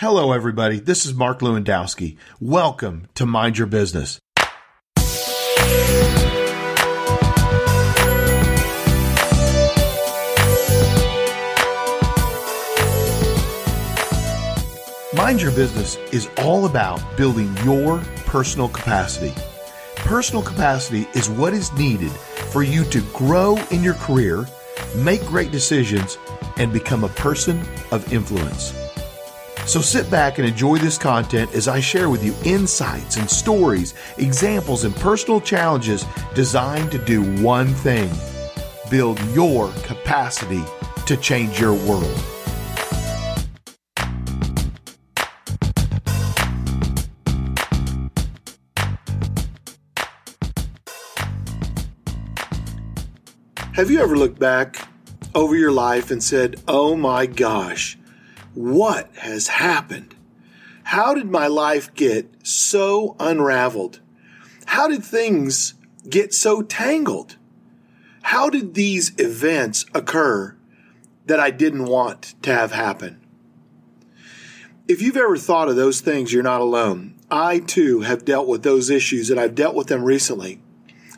Hello, everybody. This is Mark Lewandowski. Welcome to Mind Your Business. Mind Your Business is all about building your personal capacity. Personal capacity is what is needed for you to grow in your career, make great decisions, and become a person of influence. So sit back and enjoy this content as I share with you insights and stories, examples, and personal challenges designed to do one thing build your capacity to change your world. Have you ever looked back over your life and said, Oh my gosh, what has happened? How did my life get so unraveled? How did things get so tangled? How did these events occur that I didn't want to have happen? If you've ever thought of those things, you're not alone. I too have dealt with those issues and I've dealt with them recently.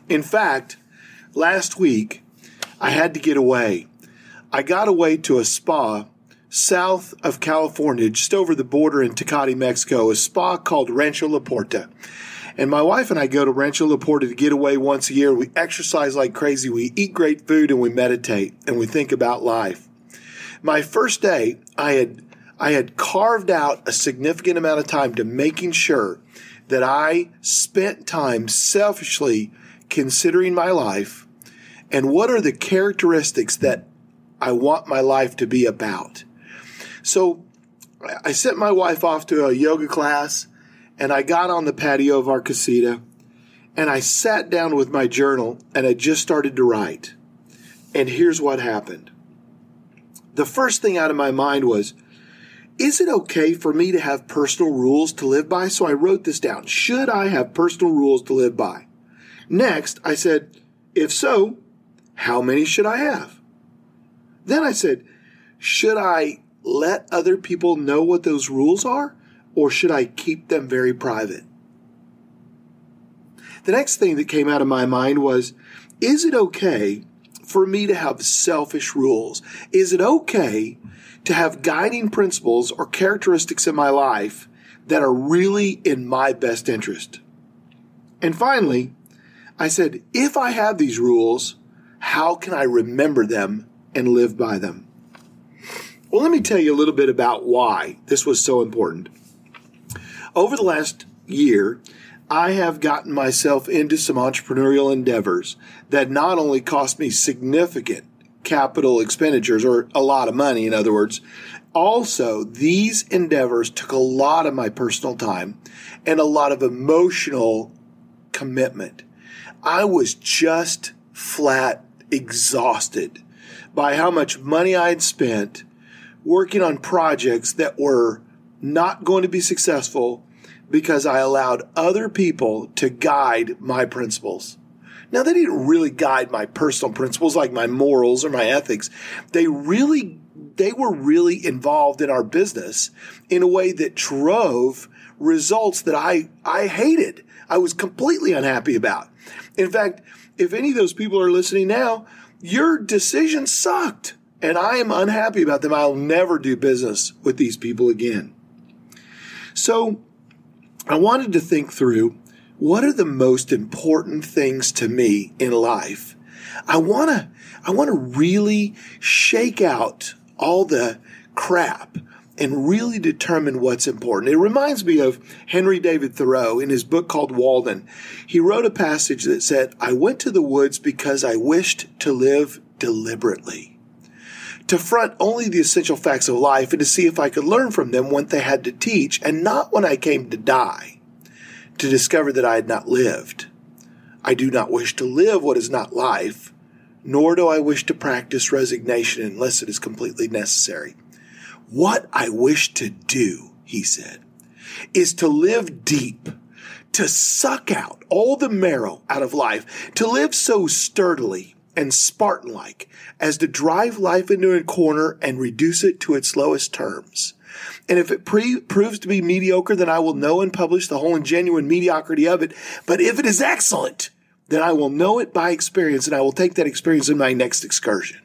In fact, last week, I had to get away. I got away to a spa south of California, just over the border in Tecate, Mexico, a spa called Rancho La Puerta. And my wife and I go to Rancho La Puerta to get away once a year. We exercise like crazy. We eat great food and we meditate and we think about life. My first day, I had, I had carved out a significant amount of time to making sure that I spent time selfishly considering my life and what are the characteristics that I want my life to be about. So I sent my wife off to a yoga class and I got on the patio of our casita and I sat down with my journal and I just started to write. And here's what happened. The first thing out of my mind was, is it okay for me to have personal rules to live by? So I wrote this down. Should I have personal rules to live by? Next, I said, if so, how many should I have? Then I said, should I let other people know what those rules are or should I keep them very private? The next thing that came out of my mind was, is it okay for me to have selfish rules? Is it okay to have guiding principles or characteristics in my life that are really in my best interest? And finally, I said, if I have these rules, how can I remember them and live by them? Well, let me tell you a little bit about why this was so important. Over the last year, I have gotten myself into some entrepreneurial endeavors that not only cost me significant capital expenditures or a lot of money, in other words, also these endeavors took a lot of my personal time and a lot of emotional commitment. I was just flat exhausted by how much money I had spent working on projects that were not going to be successful because I allowed other people to guide my principles. Now, they didn't really guide my personal principles like my morals or my ethics. They really, they were really involved in our business in a way that drove results that I, I hated. I was completely unhappy about. In fact, if any of those people are listening now, your decision sucked and I am unhappy about them. I'll never do business with these people again. So I wanted to think through what are the most important things to me in life. I want to, I want to really shake out all the crap and really determine what's important. It reminds me of Henry David Thoreau in his book called Walden. He wrote a passage that said, I went to the woods because I wished to live deliberately. To front only the essential facts of life and to see if I could learn from them what they had to teach, and not when I came to die, to discover that I had not lived. I do not wish to live what is not life, nor do I wish to practice resignation unless it is completely necessary. What I wish to do, he said, is to live deep, to suck out all the marrow out of life, to live so sturdily and Spartan like as to drive life into a corner and reduce it to its lowest terms. And if it pre- proves to be mediocre, then I will know and publish the whole and genuine mediocrity of it. But if it is excellent, then I will know it by experience and I will take that experience in my next excursion.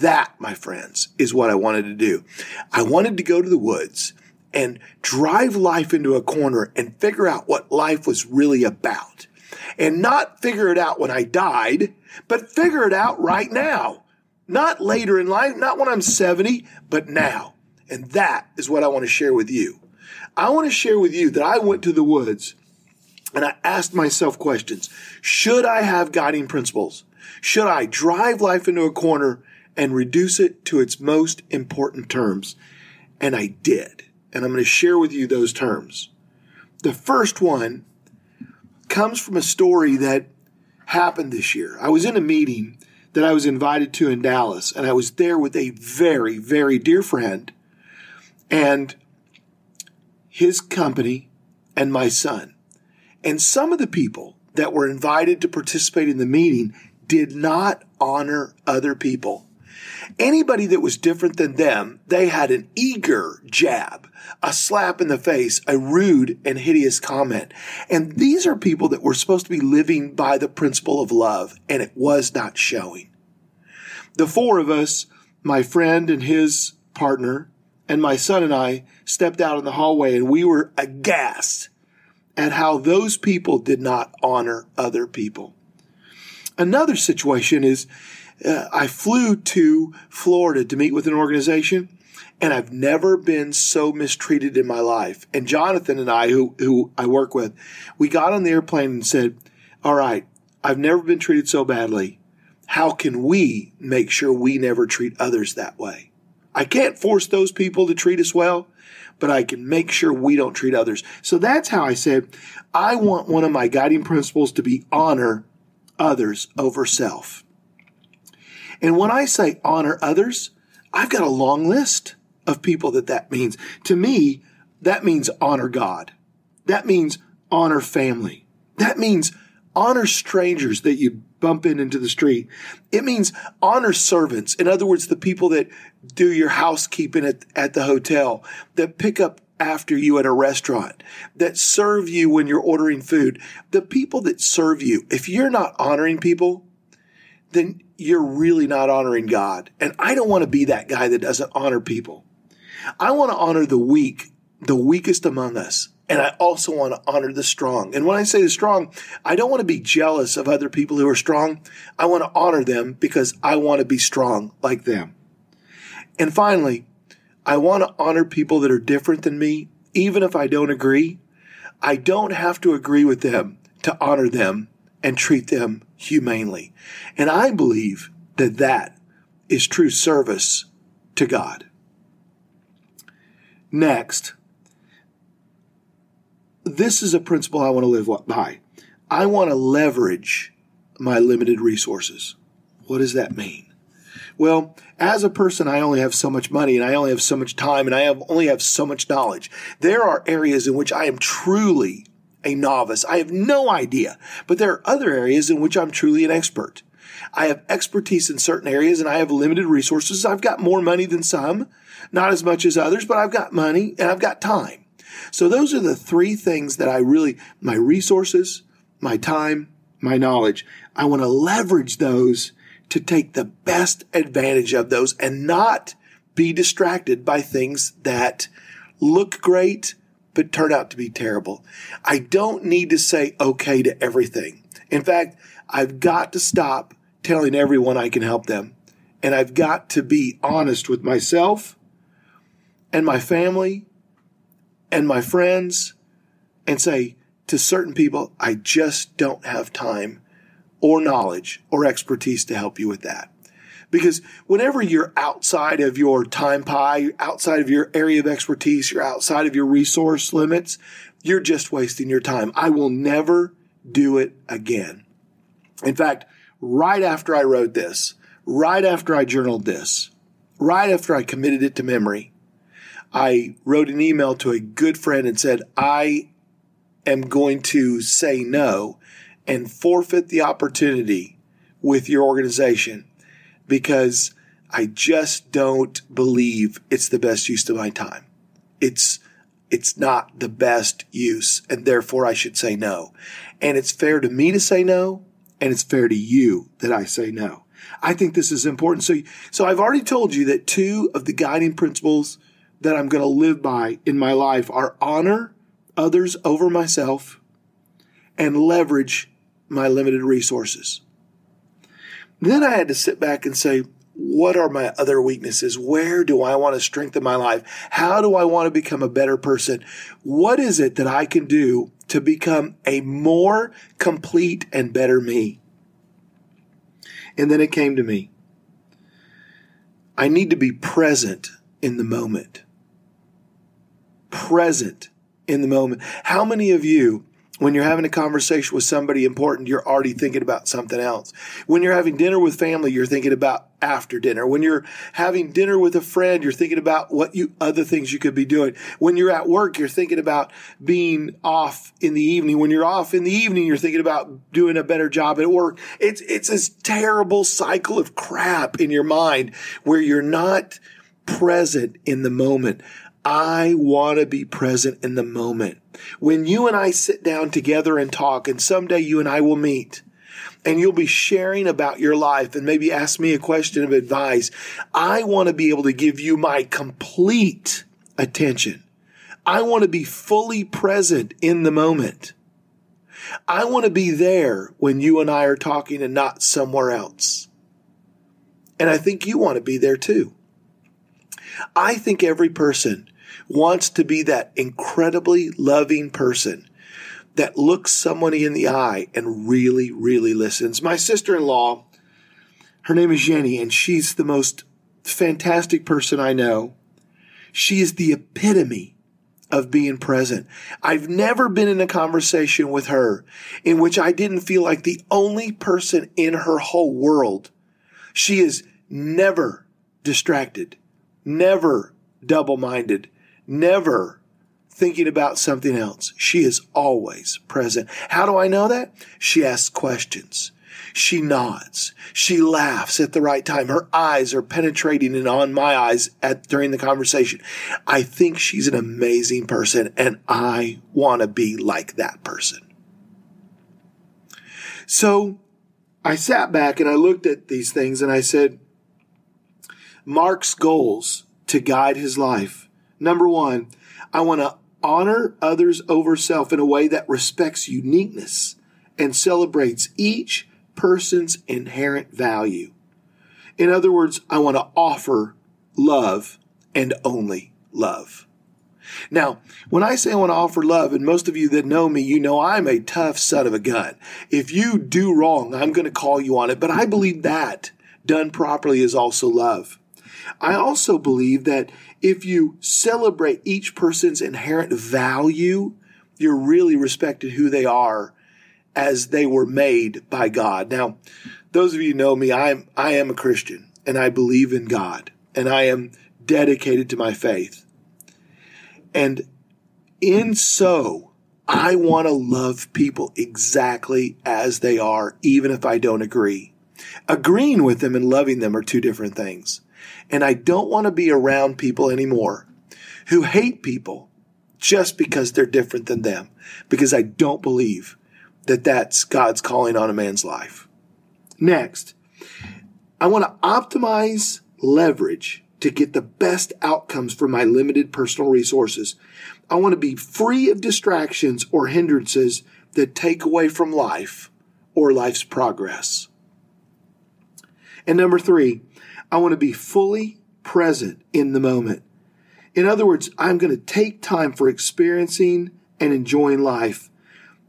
That, my friends, is what I wanted to do. I wanted to go to the woods and drive life into a corner and figure out what life was really about. And not figure it out when I died, but figure it out right now. Not later in life, not when I'm 70, but now. And that is what I want to share with you. I want to share with you that I went to the woods and I asked myself questions. Should I have guiding principles? Should I drive life into a corner and reduce it to its most important terms? And I did. And I'm going to share with you those terms. The first one comes from a story that happened this year. I was in a meeting that I was invited to in Dallas, and I was there with a very, very dear friend and his company and my son. And some of the people that were invited to participate in the meeting did not honor other people. Anybody that was different than them, they had an eager jab, a slap in the face, a rude and hideous comment. And these are people that were supposed to be living by the principle of love, and it was not showing. The four of us, my friend and his partner, and my son and I stepped out in the hallway and we were aghast at how those people did not honor other people. Another situation is uh, I flew to Florida to meet with an organization and I've never been so mistreated in my life. And Jonathan and I, who, who I work with, we got on the airplane and said, all right, I've never been treated so badly. How can we make sure we never treat others that way? I can't force those people to treat us well, but I can make sure we don't treat others. So that's how I said, I want one of my guiding principles to be honor others over self. And when I say honor others, I've got a long list of people that that means. To me, that means honor God. That means honor family. That means honor strangers that you bump in into the street. It means honor servants. In other words, the people that do your housekeeping at, at the hotel, that pick up after you at a restaurant, that serve you when you're ordering food. The people that serve you, if you're not honoring people, then you're really not honoring God. And I don't want to be that guy that doesn't honor people. I want to honor the weak, the weakest among us. And I also want to honor the strong. And when I say the strong, I don't want to be jealous of other people who are strong. I want to honor them because I want to be strong like them. And finally, I want to honor people that are different than me, even if I don't agree. I don't have to agree with them to honor them and treat them humanely. And I believe that that is true service to God. Next, this is a principle I want to live by. I want to leverage my limited resources. What does that mean? Well, as a person, I only have so much money and I only have so much time and I have only have so much knowledge. There are areas in which I am truly a novice. I have no idea, but there are other areas in which I'm truly an expert. I have expertise in certain areas and I have limited resources. I've got more money than some, not as much as others, but I've got money and I've got time. So those are the three things that I really, my resources, my time, my knowledge. I want to leverage those to take the best advantage of those and not be distracted by things that look great, but turn out to be terrible. I don't need to say okay to everything. In fact, I've got to stop telling everyone I can help them. And I've got to be honest with myself and my family and my friends and say to certain people, I just don't have time or knowledge or expertise to help you with that. Because whenever you're outside of your time pie, outside of your area of expertise, you're outside of your resource limits, you're just wasting your time. I will never do it again. In fact, right after I wrote this, right after I journaled this, right after I committed it to memory, I wrote an email to a good friend and said, I am going to say no and forfeit the opportunity with your organization because I just don't believe it's the best use of my time. It's it's not the best use, and therefore I should say no. And it's fair to me to say no, and it's fair to you that I say no. I think this is important. So, so I've already told you that two of the guiding principles that I'm going to live by in my life are honor others over myself and leverage my limited resources. Then I had to sit back and say, what are my other weaknesses? Where do I want to strengthen my life? How do I want to become a better person? What is it that I can do to become a more complete and better me? And then it came to me. I need to be present in the moment. Present in the moment. How many of you when you're having a conversation with somebody important, you're already thinking about something else. When you're having dinner with family, you're thinking about after dinner. When you're having dinner with a friend, you're thinking about what you, other things you could be doing. When you're at work, you're thinking about being off in the evening. When you're off in the evening, you're thinking about doing a better job at work. It's, it's this terrible cycle of crap in your mind where you're not present in the moment. I want to be present in the moment. When you and I sit down together and talk, and someday you and I will meet, and you'll be sharing about your life and maybe ask me a question of advice, I want to be able to give you my complete attention. I want to be fully present in the moment. I want to be there when you and I are talking and not somewhere else. And I think you want to be there too. I think every person wants to be that incredibly loving person that looks somebody in the eye and really, really listens. My sister in law, her name is Jenny, and she's the most fantastic person I know. She is the epitome of being present. I've never been in a conversation with her in which I didn't feel like the only person in her whole world. She is never distracted, never double minded, never thinking about something else. She is always present. How do I know that? She asks questions. She nods. She laughs at the right time. Her eyes are penetrating and on my eyes at during the conversation. I think she's an amazing person and I want to be like that person. So I sat back and I looked at these things and I said, Mark's goals to guide his life Number one, I want to honor others over self in a way that respects uniqueness and celebrates each person's inherent value. In other words, I want to offer love and only love. Now, when I say I want to offer love, and most of you that know me, you know I'm a tough son of a gun. If you do wrong, I'm going to call you on it. But I believe that done properly is also love. I also believe that if you celebrate each person's inherent value, you're really respecting who they are as they were made by God. Now, those of you know me, I am, I am a Christian and I believe in God and I am dedicated to my faith. And in so, I want to love people exactly as they are, even if I don't agree. Agreeing with them and loving them are two different things. And I don't want to be around people anymore who hate people just because they're different than them, because I don't believe that that's God's calling on a man's life. Next, I want to optimize leverage to get the best outcomes from my limited personal resources. I want to be free of distractions or hindrances that take away from life or life's progress. And number three, I want to be fully present in the moment. In other words, I'm going to take time for experiencing and enjoying life.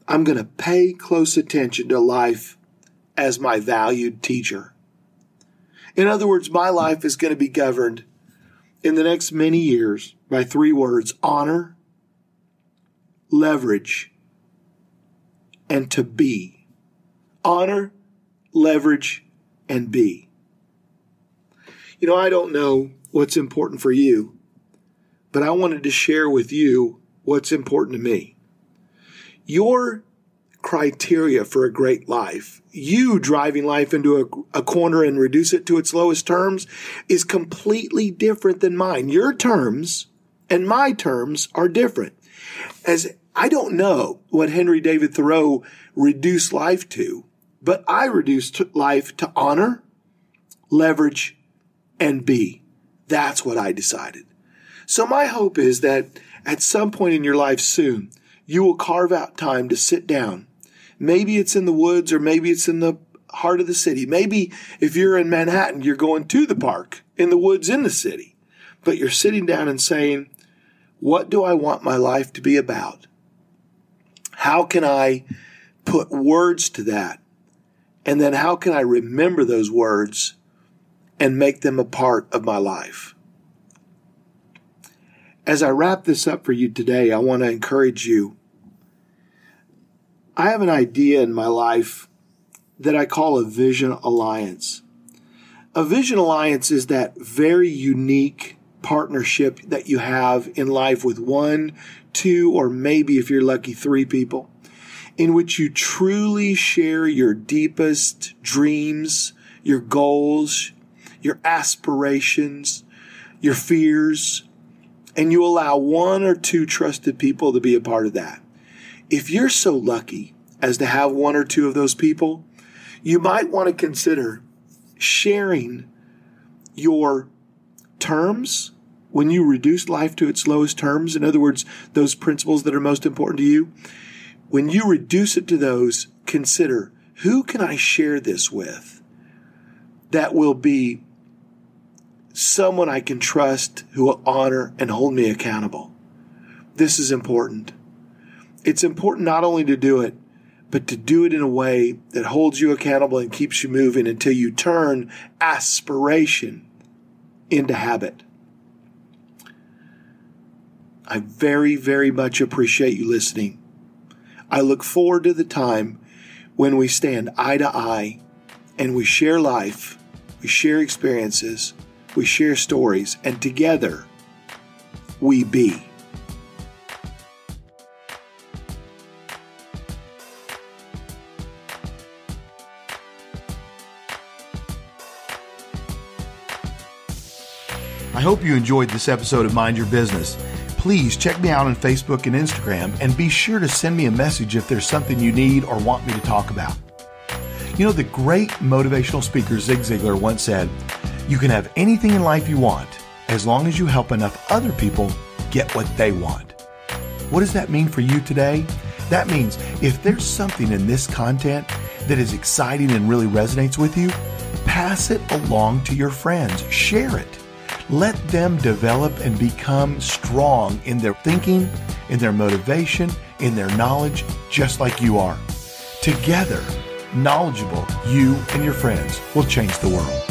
I'm going to pay close attention to life as my valued teacher. In other words, my life is going to be governed in the next many years by three words honor, leverage, and to be. Honor, leverage, and be. You know, I don't know what's important for you, but I wanted to share with you what's important to me. Your criteria for a great life. You driving life into a, a, corner and reduce it to its lowest terms is completely different than mine. Your terms and my terms are different. As I don't know what Henry David Thoreau reduced life to, but I reduced life to honor, leverage, and be. That's what I decided. So my hope is that at some point in your life soon, you will carve out time to sit down. Maybe it's in the woods or maybe it's in the heart of the city. Maybe if you're in Manhattan, you're going to the park in the woods in the city, but you're sitting down and saying, what do I want my life to be about? How can I put words to that? And then how can I remember those words and make them a part of my life? As I wrap this up for you today, I want to encourage you. I have an idea in my life that I call a vision alliance. A vision alliance is that very unique partnership that you have in life with one, two, or maybe if you're lucky, three people, in which you truly share your deepest dreams, your goals, your aspirations, your fears, and you allow one or two trusted people to be a part of that. If you're so lucky as to have one or two of those people, you might want to consider sharing your terms when you reduce life to its lowest terms, in other words, those principles that are most important to you, when you reduce it to those, consider who can I share this with that will be someone I can trust who will honor and hold me accountable. This is important. It's important not only to do it, but to do it in a way that holds you accountable and keeps you moving until you turn aspiration into habit. I very, very much appreciate you listening. I look forward to the time when we stand eye to eye and we share life, we share experiences, we share stories, and together we be. I hope you enjoyed this episode of Mind Your Business please check me out on Facebook and Instagram and be sure to send me a message if there's something you need or want me to talk about. You know, the great motivational speaker Zig Ziglar once said, You can have anything in life you want as long as you help enough other people get what they want. What does that mean for you today? That means if there's something in this content that is exciting and really resonates with you, pass it along to your friends, share it. Let them develop and become strong in their thinking, in their motivation, in their knowledge, just like you are. Together, knowledgeable, you and your friends will change the world.